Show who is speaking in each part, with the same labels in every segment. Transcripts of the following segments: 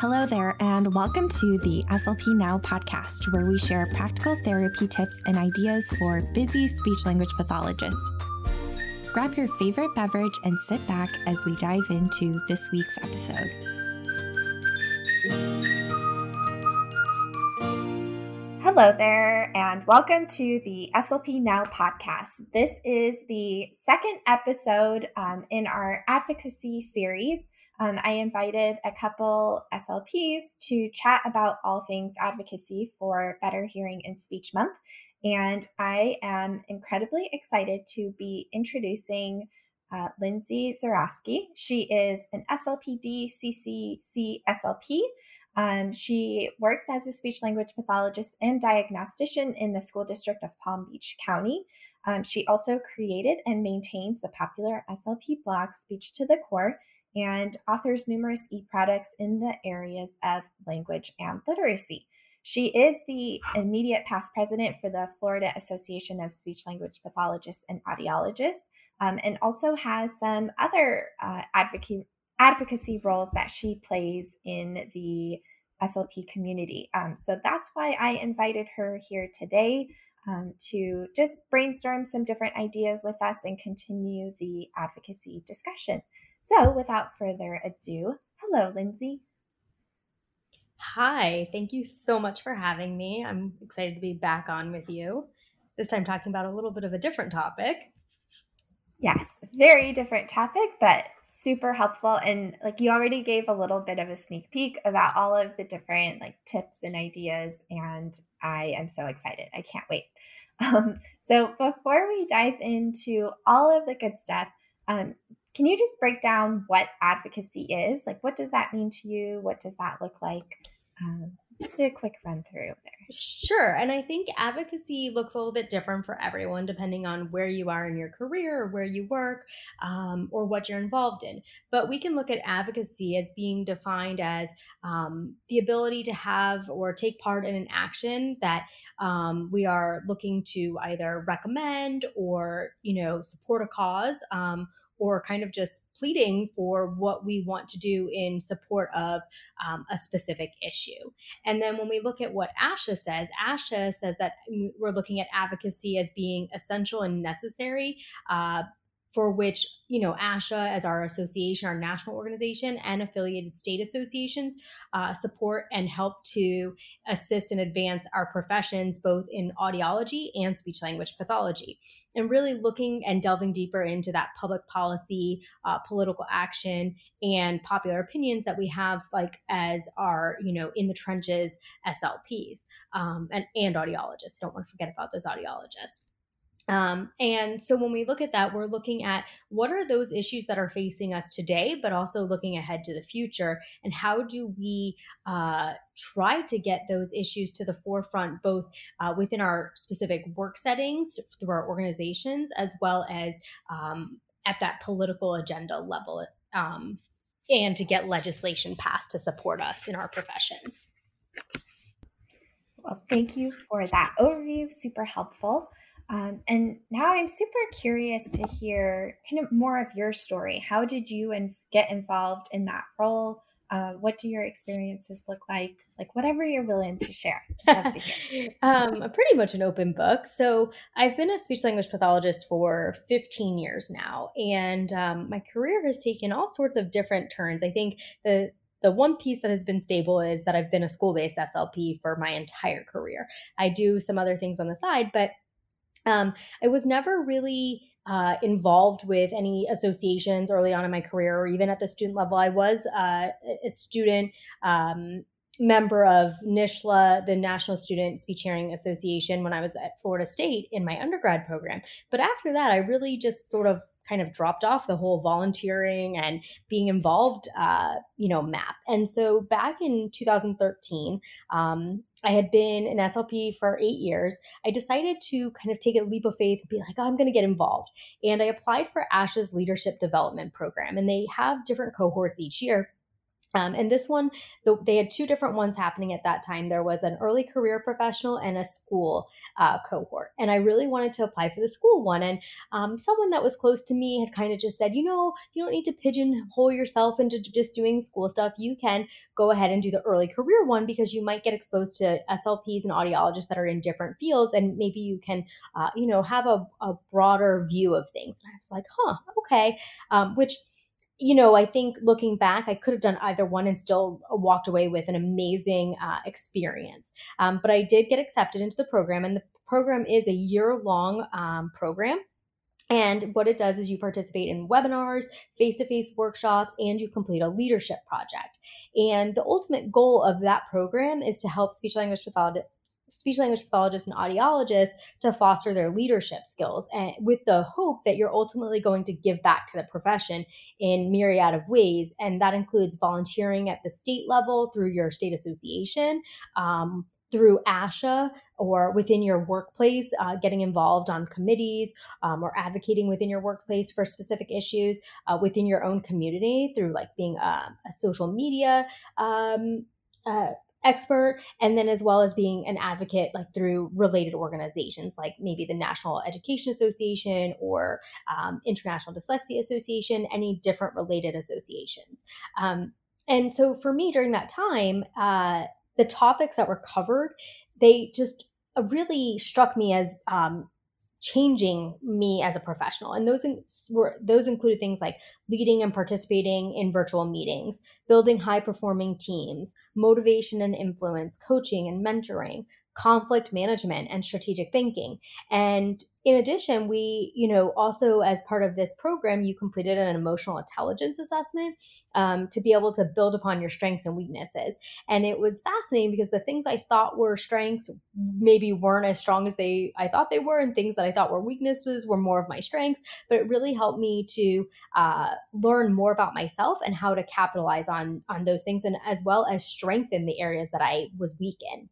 Speaker 1: Hello there, and welcome to the SLP Now podcast, where we share practical therapy tips and ideas for busy speech language pathologists. Grab your favorite beverage and sit back as we dive into this week's episode. Hello there, and welcome to the SLP Now podcast. This is the second episode um, in our advocacy series um, I invited a couple SLPs to chat about all things advocacy for Better Hearing and Speech Month. And I am incredibly excited to be introducing uh, Lyndsey Zurawski. She is an SLPD CCC SLP. Um, she works as a speech language pathologist and diagnostician in the school district of Palm Beach County. Um, she also created and maintains the popular SLP blog Speech to the Core and authors numerous e products in the areas of language and literacy. She is the immediate past president for the Florida Association of Speech Language Pathologists and Audiologists, um, and also has some other uh, advocacy, advocacy roles that she plays in the SLP community. Um, so that's why I invited her here today um, to just brainstorm some different ideas with us and continue the advocacy discussion. So, without further ado, hello, Lyndsey.
Speaker 2: Hi, thank you so much for having me. I'm excited to be back on with you. This time, talking about a little bit of a different topic.
Speaker 1: Yes, very different topic, but super helpful. And like you already gave a little bit of a sneak peek about all of the different like tips and ideas. And I am so excited. I can't wait. Um, so before we dive into all of the good stuff, um, can you just break down what advocacy is? Like, what does that mean to you? What does that look like? Um, just a quick run through there.
Speaker 2: Sure. And I think advocacy looks a little bit different for everyone depending on where you are in your career or where you work um, or what you're involved in. But we can look at advocacy as being defined as um, the ability to have or take part in an action that um, we are looking to either recommend or, you know, support a cause um, or kind of just pleading for what we want to do in support of um, a specific issue. And then when we look at what ASHA says, ASHA says that we're looking at advocacy as being essential and necessary. Uh, for which you know ASHA as our association, our national organization, and affiliated state associations uh, support and help to assist and advance our professions both in audiology and speech language pathology, and really looking and delving deeper into that public policy, uh, political action, and popular opinions that we have like as our you know in the trenches SLPs um, and and audiologists. Don't want to forget about those audiologists. Um, and so when we look at that, we're looking at what are those issues that are facing us today, but also looking ahead to the future, and how do we uh, try to get those issues to the forefront, both uh, within our specific work settings through our organizations, as well as um, at that political agenda level, um, and to get legislation passed to support us in our professions.
Speaker 1: Well, thank you for that overview. Super helpful. Um, and now I'm super curious to hear kind of more of your story. How did you in- get involved in that role? Uh, what do your experiences look like? Like whatever you're willing to share. Love to
Speaker 2: um, pretty much an open book. So I've been a speech language pathologist for 15 years now, and um, my career has taken all sorts of different turns. I think the the one piece that has been stable is that I've been a school based SLP for my entire career. I do some other things on the side, but um, I was never really uh, involved with any associations early on in my career or even at the student level. I was uh, a student um, member of NSSLHA, the National Student Speech Hearing Association, when I was at Florida State in my undergrad program. But after that, I really just sort of kind of dropped off the whole volunteering and being involved, uh, you know, map. And so back in 2013, um, I had been an SLP for eight years. I decided to kind of take a leap of faith and be like, oh, I'm going to get involved. And I applied for ASHA's leadership development program, and they have different cohorts each year. Um, and this one, the, they had two different ones happening at that time. There was an early career professional and a school uh, cohort. And I really wanted to apply for the school one. And um, someone that was close to me had kind of just said, you know, you don't need to pigeonhole yourself into just doing school stuff. You can go ahead and do the early career one because you might get exposed to SLPs and audiologists that are in different fields. And maybe you can, uh, you know, have a, a, broader view of things. And I was like, huh, okay. Um, which, you know, I think looking back, I could have done either one and still walked away with an amazing uh, experience. Um, but I did get accepted into the program, and the program is a year long um, program. And what it does is you participate in webinars, face to face workshops, and you complete a leadership project. And the ultimate goal of that program is to help speech language pathologists speech language pathologists and audiologists to foster their leadership skills and with the hope that you're ultimately going to give back to the profession in myriad of ways and that includes volunteering at the state level through your state association um, through ASHA or within your workplace, uh, getting involved on committees um, or advocating within your workplace for specific issues uh, within your own community through like being a, a social media um, uh, expert and then as well as being an advocate like through related organizations like maybe the national education association or um, international dyslexia association any different related associations. Um, and so for me during that time uh, the topics that were covered they just uh, really struck me as um, changing me as a professional and those in, were those included things like leading and participating in virtual meetings building high performing teams motivation and influence coaching and mentoring conflict management and strategic thinking. And in addition, we, you know, also as part of this program, you completed an emotional intelligence assessment um, to be able to build upon your strengths and weaknesses. And it was fascinating because the things I thought were strengths maybe weren't as strong as they I thought they were, and things that I thought were weaknesses were more of my strengths. But it really helped me to uh, learn more about myself and how to capitalize on on those things, and as well as strengthen the areas that I was weak in.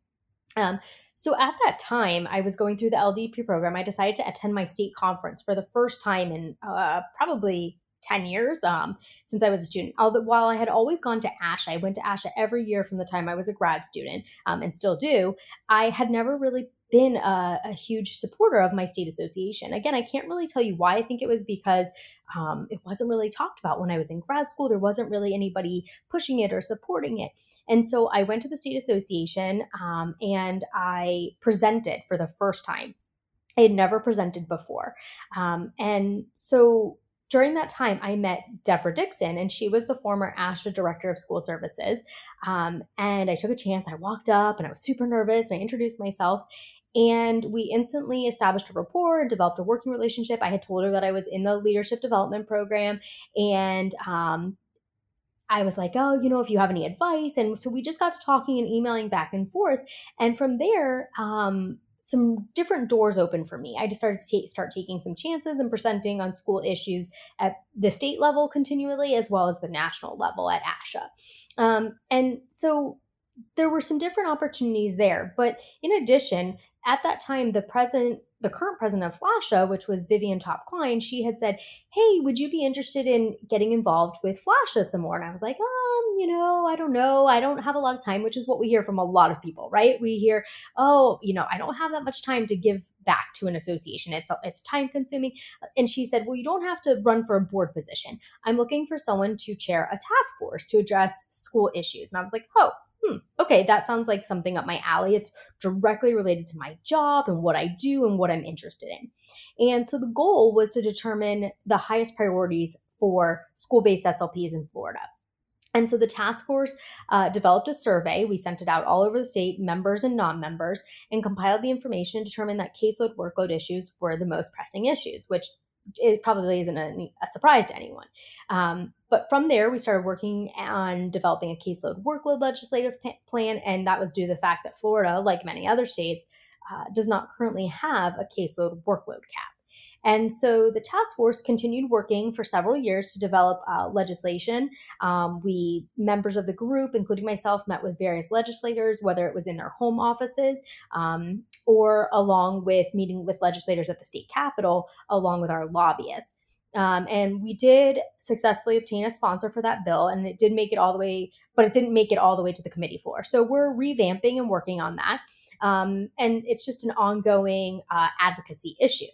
Speaker 2: Um, so at that time, I was going through the LDP program. I decided to attend my state conference for the first time in uh, probably 10 years um, since I was a student. Although, while I had always gone to ASHA, I went to ASHA every year from the time I was a grad student um, and still do, I had never really been a, a, huge supporter of my state association. Again, I can't really tell you why. I think it was because um, it wasn't really talked about when I was in grad school. There wasn't really anybody pushing it or supporting it. And so I went to the state association um, and I presented for the first time. I had never presented before. Um, and so during that time, I met Deborah Dixon, and she was the former ASHA Director of School Services. Um, and I took a chance. I walked up and I was super nervous and I introduced myself. And we instantly established a rapport developed a working relationship. I had told her that I was in the leadership development program. And um, I was like, oh, you know, if you have any advice. And so we just got to talking and emailing back and forth. And from there, um, some different doors open for me. I just started to t- start taking some chances and presenting on school issues at the state level continually, as well as the national level at ASHA. Um, and so there were some different opportunities there. But in addition, at that time, the president, the current president of FLASHA, which was Vivian Top Klein, she had said, Hey, would you be interested in getting involved with FLASHA some more? And I was like, um, you know, I don't know. I don't have a lot of time, which is what we hear from a lot of people, right? We hear, oh, you know, I don't have that much time to give back to an association. It's it's time consuming. And she said, "Well, you don't have to run for a board position. I'm looking for someone to chair a task force to address school issues." And I was like, "Oh, hmm, okay, that sounds like something up my alley. It's directly related to my job and what I do and what I'm interested in. And so the goal was to determine the highest priorities for school based SLPs in Florida. And so the task force uh, developed a survey. We sent it out all over the state, members and non members, and compiled the information and determined that caseload workload issues were the most pressing issues, which it probably isn't a, a surprise to anyone. Um, but from there, we started working on developing a caseload workload legislative plan, and that was due to the fact that Florida, like many other states, uh, does not currently have a caseload workload cap. And so the task force continued working for several years to develop uh, legislation. Um, we, members of the group, including myself, met with various legislators, whether it was in their home offices um, or along with meeting with legislators at the state capitol, along with our lobbyists. Um, and we did successfully obtain a sponsor for that bill, and it did make it all the way, but it didn't make it all the way to the committee floor. So we're revamping and working on that. Um, and it's just an ongoing uh, advocacy issue.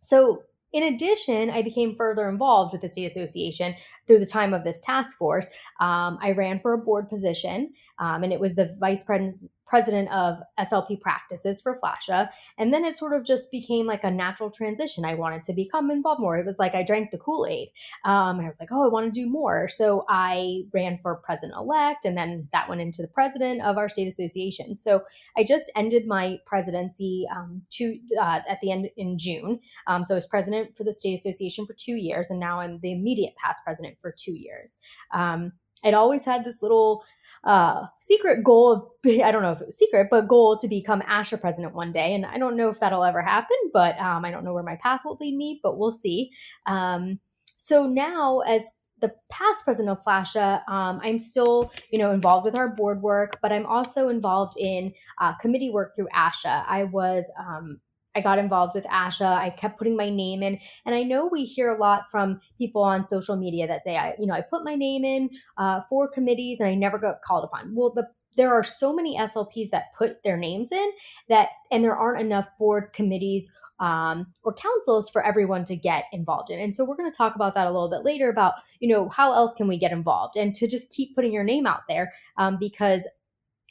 Speaker 2: So in addition, I became further involved with the state association through the time of this task force. Um, I ran for a board position, um, and it was the vice pres- president of SLP practices for FLASHA. And then it sort of just became like a natural transition. I wanted to become involved more. It was like I drank the Kool Aid. Um, I was like, oh, I want to do more. So I ran for president elect, and then that went into the president of our state association. So I just ended my presidency um, to, uh, at the end in June. Um, so I was president for the state association for two years, and now I'm the immediate past president for two years. Um, I'd always had this little uh, secret goal of I don't know if it was secret, but goal to become ASHA president one day. And I don't know if that'll ever happen, but um, I don't know where my path will lead me, but we'll see. Um, so now, as the past president of FLASHA, um, I'm still, you know, involved with our board work, but I'm also involved in uh, committee work through ASHA. I was um, I got involved with ASHA. I kept putting my name in. And I know we hear a lot from people on social media that say, I, you know, I put my name in uh, for committees and I never got called upon. Well, the there are so many SLPs that put their names in that, and there aren't enough boards, committees, um, or councils for everyone to get involved in. And so we're going to talk about that a little bit later about, you know, how else can we get involved and to just keep putting your name out there um, because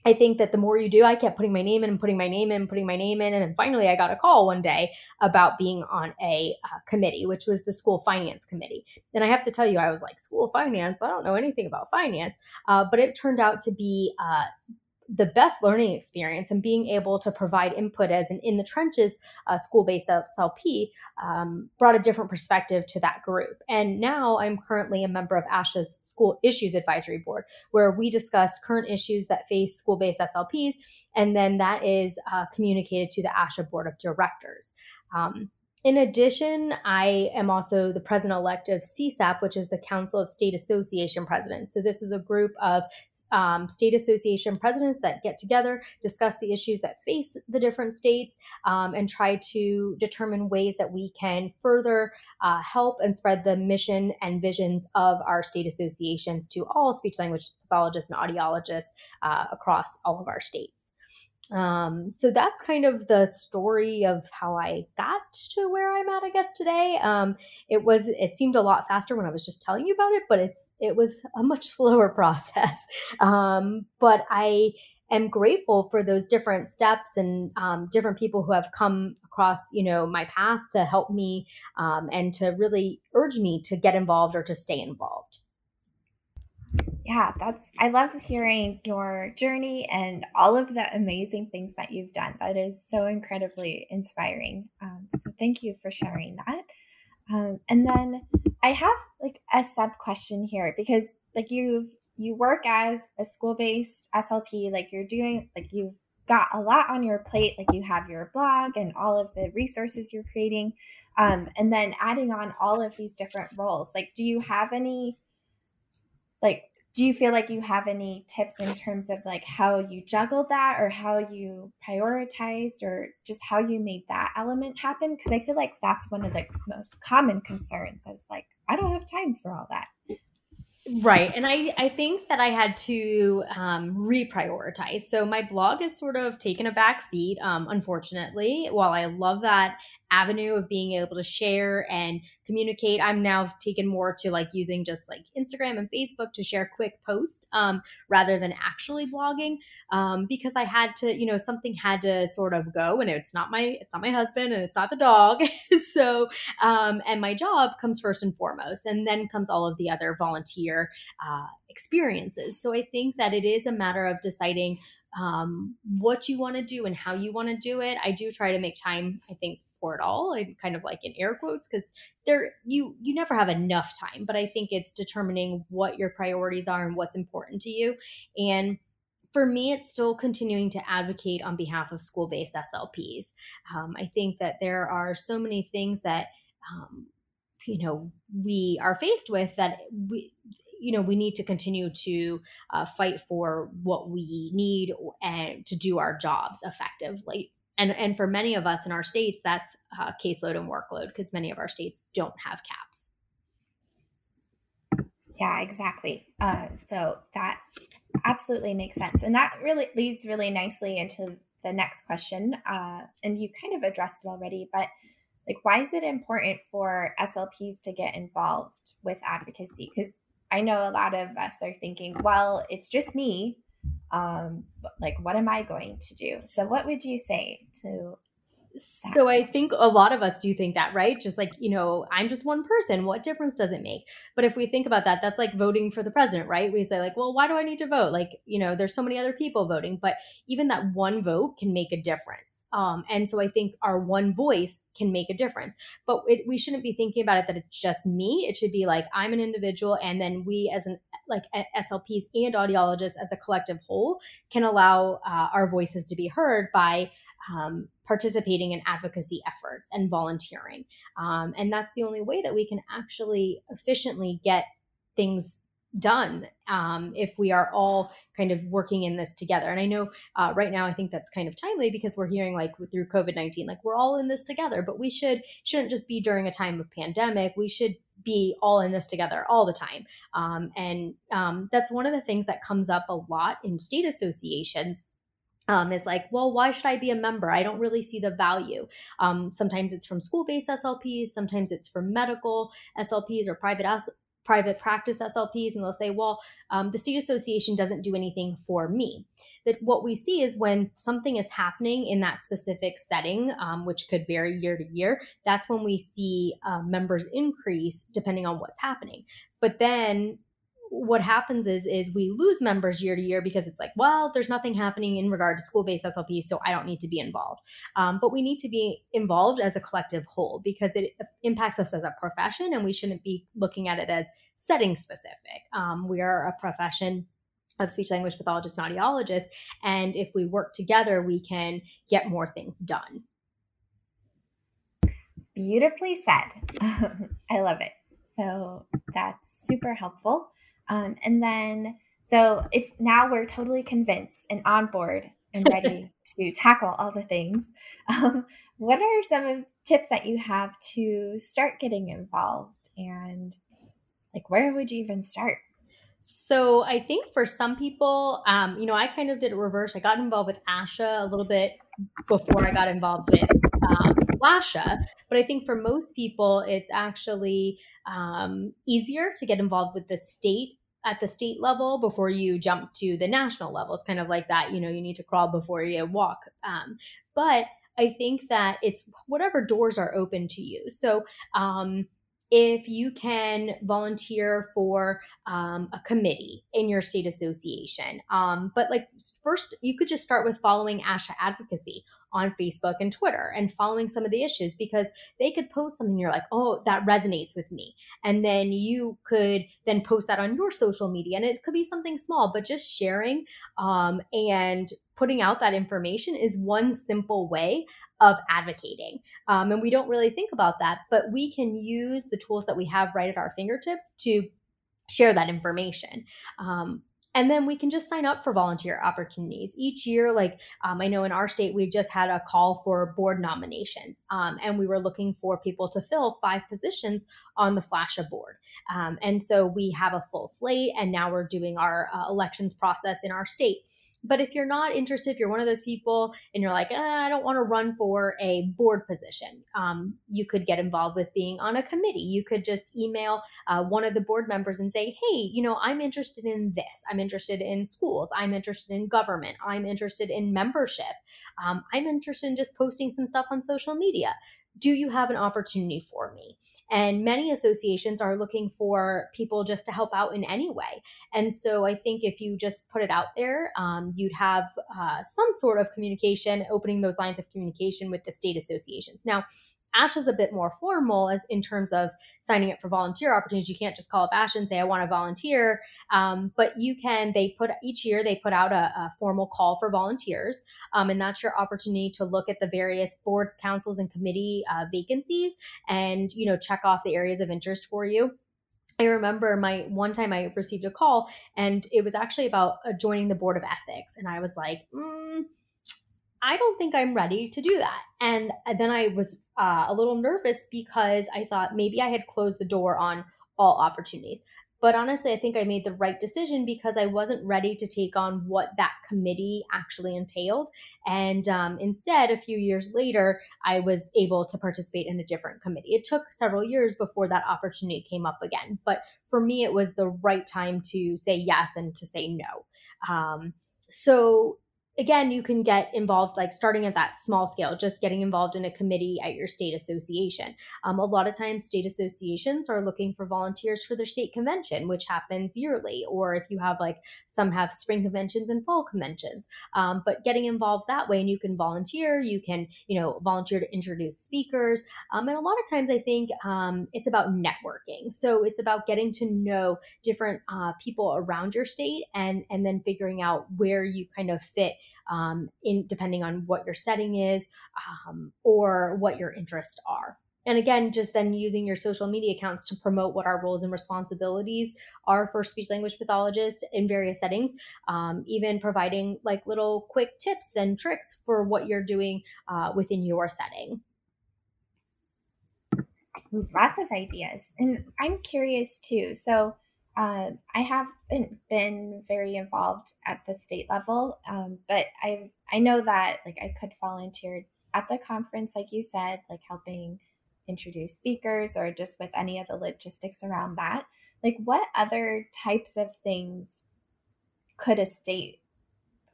Speaker 2: I think that the more you do, I kept putting my name in and putting my name in, and putting my name in. And then finally, I got a call one day about being on a uh, committee, which was the school finance committee. And I have to tell you, I was like, school finance? I don't know anything about finance. Uh, but it turned out to be uh, the best learning experience and being able to provide input as an in the trenches uh, school-based SLP um, brought a different perspective to that group. And now I'm currently a member of ASHA's School Issues Advisory Board, where we discuss current issues that face school-based SLPs, and then that is uh, communicated to the ASHA Board of Directors. Um, in addition, I am also the president elect of CSAP, which is the Council of State Association Presidents. So, this is a group of um, state association presidents that get together, discuss the issues that face the different states, um, and try to determine ways that we can further uh, help and spread the mission and visions of our state associations to all speech language pathologists and audiologists uh, across all of our states. Um, so that's kind of the story of how I got to where I'm at, I guess, today. Um, it was, it seemed a lot faster when I was just telling you about it, but it's, it was a much slower process. Um, but I am grateful for those different steps and um, different people who have come across, you know, my path to help me um, and to really urge me to get involved or to stay involved
Speaker 1: yeah, that's, I love hearing your journey and all of the amazing things that you've done. That is so incredibly inspiring. Um, so thank you for sharing that. Um, and then I have like a sub question here because like you've, you work as a school based SLP, like you're doing, like you've got a lot on your plate. Like you have your blog and all of the resources you're creating. Um, and then adding on all of these different roles. Like, do you have any like do you feel like you have any tips in terms of like how you juggled that or how you prioritized or just how you made that element happen because i feel like that's one of the most common concerns is like i don't have time for all that
Speaker 2: Right. And I, I think that I had to um, reprioritize. So my blog has sort of taken a back seat, um, unfortunately. While I love that avenue of being able to share and communicate. I'm now taken more to like using just like Instagram and Facebook to share quick posts um, rather than actually blogging um, because I had to, you know, something had to sort of go and it's not my, it's not my husband and it's not the dog. so, um, and my job comes first and foremost and then comes all of the other volunteer uh, experiences. So I think that it is a matter of deciding um, what you want to do and how you want to do it. I do try to make time, I think, for it all and kind of like in air quotes because there you you never have enough time but i think it's determining what your priorities are and what's important to you and for me, it's still continuing to advocate on behalf of school based SLPs. Um, I think that there are so many things that, um, you know, we are faced with that we, you know, we need to continue to uh, fight for what we need and to do our jobs effectively and and for many of us in our states that's uh, caseload and workload because many of our states don't have caps
Speaker 1: Yeah, exactly. Uh, so that absolutely makes sense. And that really leads really nicely into the next question. Uh, and you kind of addressed it already, but like, why is it important for SLPs to get involved with advocacy? Because I know a lot of us are thinking, well, it's just me. Um, like, what am I going to do? So, what would you say to
Speaker 2: so I think a lot of us do think that, right? Just like, you know, I'm just one person. What difference does it make? But if we think about that, that's like voting for the president, right? We say, like, well, why do I need to vote? Like, you know, there's so many other people voting, but even that one vote can make a difference. Um, and so I think our one voice can make a difference. But it, we shouldn't be thinking about it that it's just me. It should be like, I'm an individual, and then we as an like SLPs and audiologists as a collective whole can allow uh, our voices to be heard by um, participating in advocacy efforts and volunteering. Um, and that's the only way that we can actually efficiently get things done um, if we are all kind of working in this together. And I know uh, right now I think that's kind of timely because we're hearing like through COVID nineteen, like we're all in this together. But we should shouldn't just be during a time of pandemic. We should be all in this together all the time. Um, and um, that's one of the things that comes up a lot in state associations um, is like, well, why should I be a member? I don't really see the value. Um, sometimes it's from school based SLPs, sometimes it's from medical SLPs or private private practice SLPs, and they'll say, well, um, the state association doesn't do anything for me. That what we see is when something is happening in that specific setting, um, which could vary year to year, that's when we see uh, members increase depending on what's happening. But then what happens is is we lose members year to year because it's like well there's nothing happening in regard to school-based slp so i don't need to be involved. Um, but we need to be involved as a collective whole because it impacts us as a profession and we shouldn't be looking at it as setting specific. Um, we are a profession of speech language pathologists and audiologists and if we work together we can get more things done.
Speaker 1: Beautifully said. I love it. So that's super helpful um, and then, so if now we're totally convinced and on board and ready to tackle all the things, um, what are some of tips that you have to start getting involved and like where would you even start?
Speaker 2: So I think for some people, um, you know, I kind of did it reverse. I got involved with ASHA a little bit before I got involved with um, FLASHA, but I think for most people, it's actually um, easier to get involved with the state at the state level before you jump to the national level. It's kind of like that, you know, you need to crawl before you walk. Um, but I think that it's whatever doors are open to you. So, um, if you can volunteer for um, a committee in your state association. Um, but like first, you could just start with following ASHA advocacy on Facebook and Twitter and following some of the issues because they could post something you're like, oh, that resonates with me. And then you could then post that on your social media. And it could be something small, but just sharing um, and putting out that information is one simple way of advocating. Um, and we don't really think about that, but we can use the tools that we have right at our fingertips to share that information. Um, and then we can just sign up for volunteer opportunities. Each year like um, i know in our state we just had a call for board nominations um, and we were looking for people to fill five positions on the flasha board. Um, and so we have a full slate and now we're doing our uh, elections process in our state but if you're not interested, if you're one of those people and you're like, eh, I don't want to run for a board position, um, you could get involved with being on a committee. You could just email uh, one of the board members and say, hey, you know, I'm interested in this. I'm interested in schools. I'm interested in government. I'm interested in membership. Um, I'm interested in just posting some stuff on social media do you have an opportunity for me? And many associations are looking for people just to help out in any way. And so I think if you just put it out there, um, you'd have uh, some sort of communication, opening those lines of communication with the state associations. Now, ASHA is a bit more formal as in terms of signing up for volunteer opportunities. You can't just call up ASHA and say, I want to volunteer. Um, but you can, they put each year, they put out a, a formal call for volunteers. Um, and that's your opportunity to look at the various boards, councils, and committee uh, vacancies and, you know, check off the areas of interest for you. I remember my one time I received a call and it was actually about uh, joining the board of ethics. And I was like, mm, I don't think I'm ready to do that. And then I was uh, a little nervous because I thought maybe I had closed the door on all opportunities. but honestly, I think I made the right decision because I wasn't ready to take on what that committee actually entailed. And um, instead, a few years later, I was able to participate in a different committee. It took several years before that opportunity came up again. But for me, it was the right time to say yes and to say no. Um, so again, you can get involved, like starting at that small scale, just getting involved in a committee at your state association. Um, a lot of times, state associations are looking for volunteers for their state convention, which happens yearly, or if you have like some have spring conventions and fall conventions. Um, but getting involved that way, and you can volunteer, you can, you know, volunteer to introduce speakers. Um, and a lot of times, I think um, it's about networking. So it's about getting to know different uh, people around your state and and then figuring out where you kind of fit um, in depending on what your setting is um, or what your interests are. And again just then using your social media accounts to promote what our roles and responsibilities are for speech language pathologists in various settings um, even providing like little quick tips and tricks for what you're doing uh, within your setting.
Speaker 1: Lots of ideas. And i'm curious too so uh, I haven't been very involved at the state level, um, but I I know that like I could volunteer at the conference, like you said, like helping introduce speakers or just with any of the logistics around that. Like, what other types of things could a state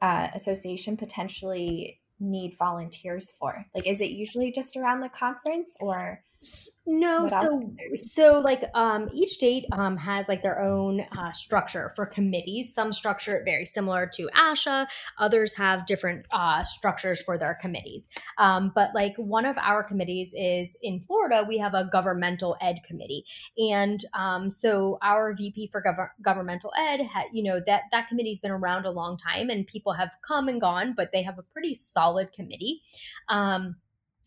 Speaker 1: uh, association potentially need volunteers for? Like, is it usually just around the conference or?
Speaker 2: No, so so like um, each state um, has like their own uh, structure for committees. Some structure it very similar to ASHA. Others have different uh, structures for their committees. Um, but like one of our committees is in Florida. We have a governmental ed committee, and um, so our VP for gov- governmental ed, had, you know that that committee's been around a long time, and people have come and gone, but they have a pretty solid committee.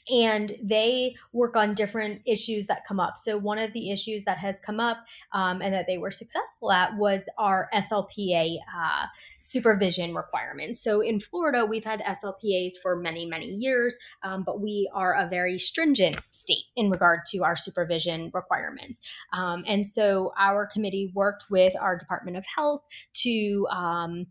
Speaker 2: And they work on different issues that come up. So, one of the issues that has come up um, and that they were successful at was our SLPA uh, supervision requirements. So, in Florida, we've had SLPAs for many, many years, um, but we are a very stringent state in regard to our supervision requirements. Um, and so, our committee worked with our Department of Health to um,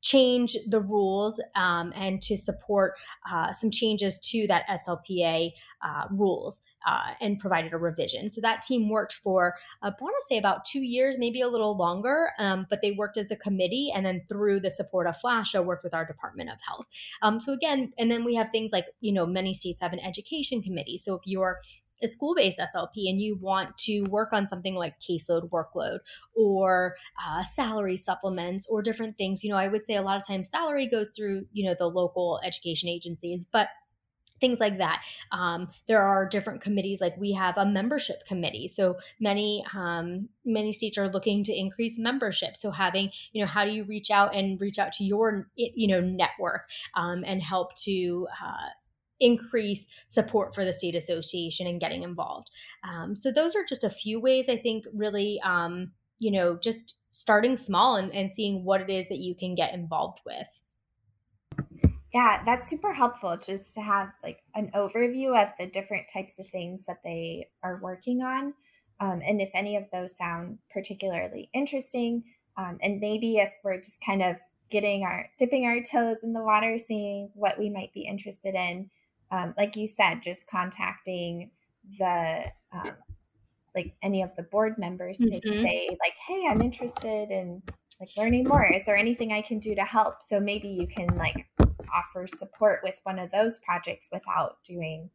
Speaker 2: change the rules um, and to support uh, some changes to that SLPA uh, rules uh, and provided a revision. So that team worked for, I want to say about two years, maybe a little longer, um, but they worked as a committee and then through the support of FLASHA worked with our Department of Health. Um, so again, and then we have things like, you know, many states have an education committee. So if you're a school based SLP and you want to work on something like caseload workload or uh, salary supplements or different things, you know, I would say a lot of times salary goes through, you know, the local education agencies, but things like that. Um, there are different committees, like we have a membership committee. So many um, many states are looking to increase membership. So having you know how do you reach out and reach out to your you know network um, and help to uh, increase support for the state association and getting involved. Um, so those are just a few ways I think really, um, you know, just starting small and, and seeing what it is that you can get involved with.
Speaker 1: Yeah, that's super helpful just to have like an overview of the different types of things that they are working on. Um, and if any of those sound particularly interesting, um, and maybe if we're just kind of getting our dipping our toes in the water, seeing what we might be interested in, um, like you said, just contacting the um, like any of the board members mm-hmm. to say like, hey, I'm interested in like learning more. Is there anything I can do to help? So maybe you can like offer support with one of those projects without doing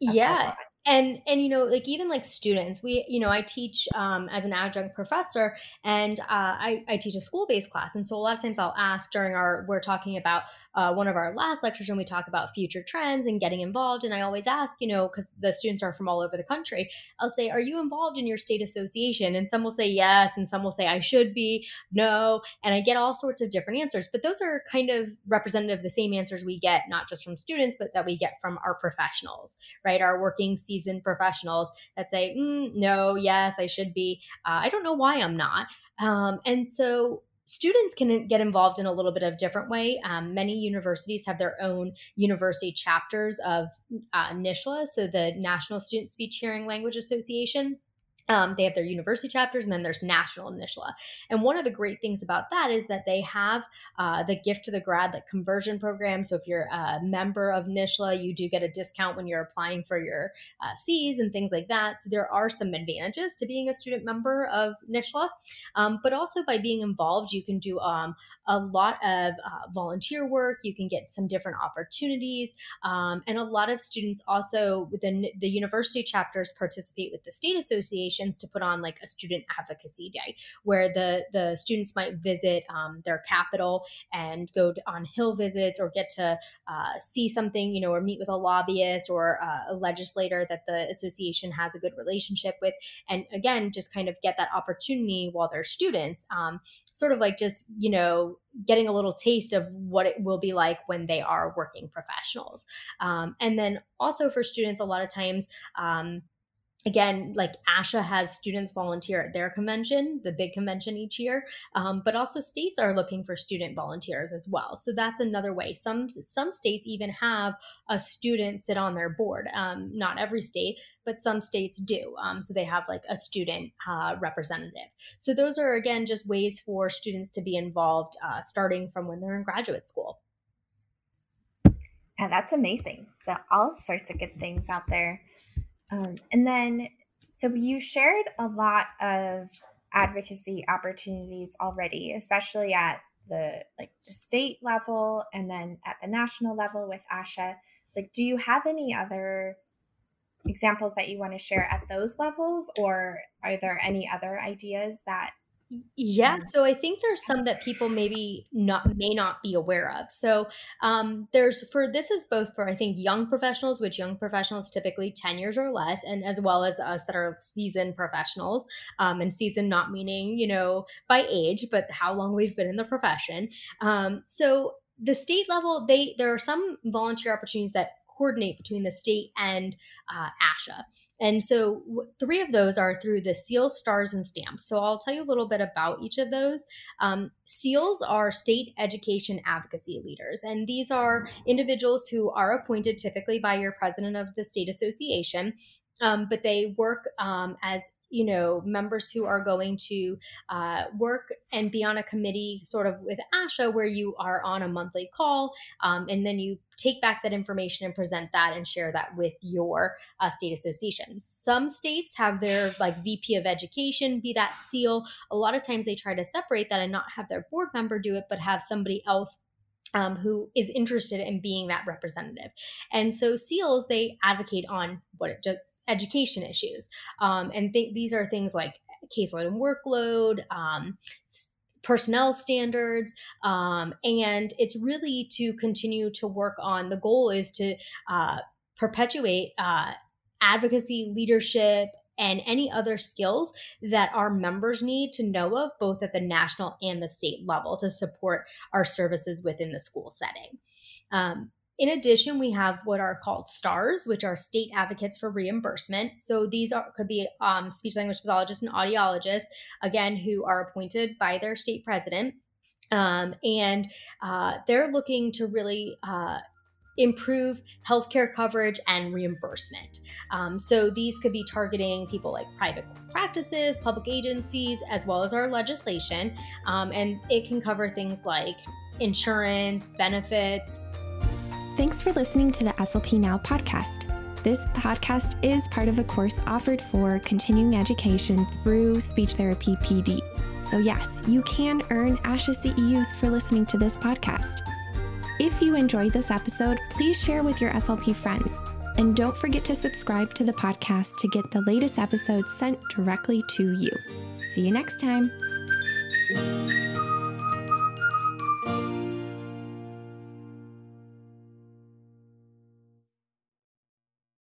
Speaker 2: yeah and and you know like even like students we you know i teach um, as an adjunct professor and uh, I, I teach a school-based class. And so a lot of times i'll ask during our we're talking about uh, one of our last lectures and we talk about future trends and getting involved. And i always ask you know because the students are from all over the country i'll say are you involved in your state association? And some will say yes and some will say i should be no and i get all sorts of different answers. But those are kind of representative of the same answers we get not just from students but that we get from our professionals right? Our working seasoned professionals that say, mm, no, yes, I should be. Uh, I don't know why I'm not. Um, and so students can get involved in a little bit of different way. Um, many universities have their own university chapters of uh, NSSLHA, so the National Student Speech Hearing Language Association. Um, they have their university chapters and then there's national NSSLHA. And one of the great things about that is that they have uh, the gift to the grad like conversion program. So if you're a member of NSSLHA, you do get a discount when you're applying for your uh, C's and things like that. So there are some advantages to being a student member of NSSLHA. Um, but also by being involved, you can do um, a lot of uh, volunteer work. You can get some different opportunities. Um, and a lot of students also within the university chapters participate with the state association organizations to put on like a student advocacy day where the the students might visit um, their capital and go on hill visits or get to uh, see something you know or meet with a lobbyist or uh, a legislator that the association has a good relationship with. And again just kind of get that opportunity while they're students um, sort of like just you know getting a little taste of what it will be like when they are working professionals. Um, and then also for students a lot of times um, again, like ASHA has students volunteer at their convention, the big convention each year, um, but also states are looking for student volunteers as well. So that's another way. Some some states even have a student sit on their board. Um, not every state, but some states do. Um, so they have like a student uh, representative. So those are again just ways for students to be involved, uh, starting from when they're in graduate school.
Speaker 1: And that's amazing. So all sorts of good things out there. Um, and then, so you shared a lot of advocacy opportunities already, especially at the like the state level and then at the national level with ASHA. Like, do you have any other examples that you want to share at those levels, or are there any other ideas that
Speaker 2: yeah, so I think there's some that people maybe not may not be aware of. So um, there's for this is both for I think young professionals, which young professionals typically ten years or less, and as well as us that are seasoned professionals. Um, and seasoned not meaning you know by age, but how long we've been in the profession. Um, so the state level, they there are some volunteer opportunities that coordinate between the state and uh, ASHA. And so w- three of those are through the SEAL stars and stamps. So I'll tell you a little bit about each of those. Um, SEALs are state education advocacy leaders, and these are individuals who are appointed typically by your president of the state association. Um, but they work um, as you know members who are going to uh, work and be on a committee sort of with asha where you are on a monthly call um, and then you take back that information and present that and share that with your uh, state association some states have their like vp of education be that seal a lot of times they try to separate that and not have their board member do it but have somebody else um, who is interested in being that representative. And so SEALs, they advocate on what it just education issues. Um, and th- these are things like caseload and workload, um, personnel standards, um, and it's really to continue to work on the goal is to uh, perpetuate uh, advocacy, leadership, and any other skills that our members need to know of, both at the national and the state level, to support our services within the school setting. Um, in addition, we have what are called STARS, which are state advocates for reimbursement. So these are could be um, speech language pathologists and audiologists, again, who are appointed by their state president. Um, and uh, they're looking to really uh, improve healthcare coverage and reimbursement. Um, so these could be targeting people like private practices, public agencies, as well as our legislation. Um, and it can cover things like insurance, benefits,
Speaker 1: Thanks for listening to the SLP Now podcast. This podcast is part of a course offered for continuing education through Speech Therapy PD. So, yes, you can earn ASHA CEUs for listening to this podcast. If you enjoyed this episode, please share with your SLP friends. And don't forget to subscribe to the podcast to get the latest episodes sent directly to you. See you next time.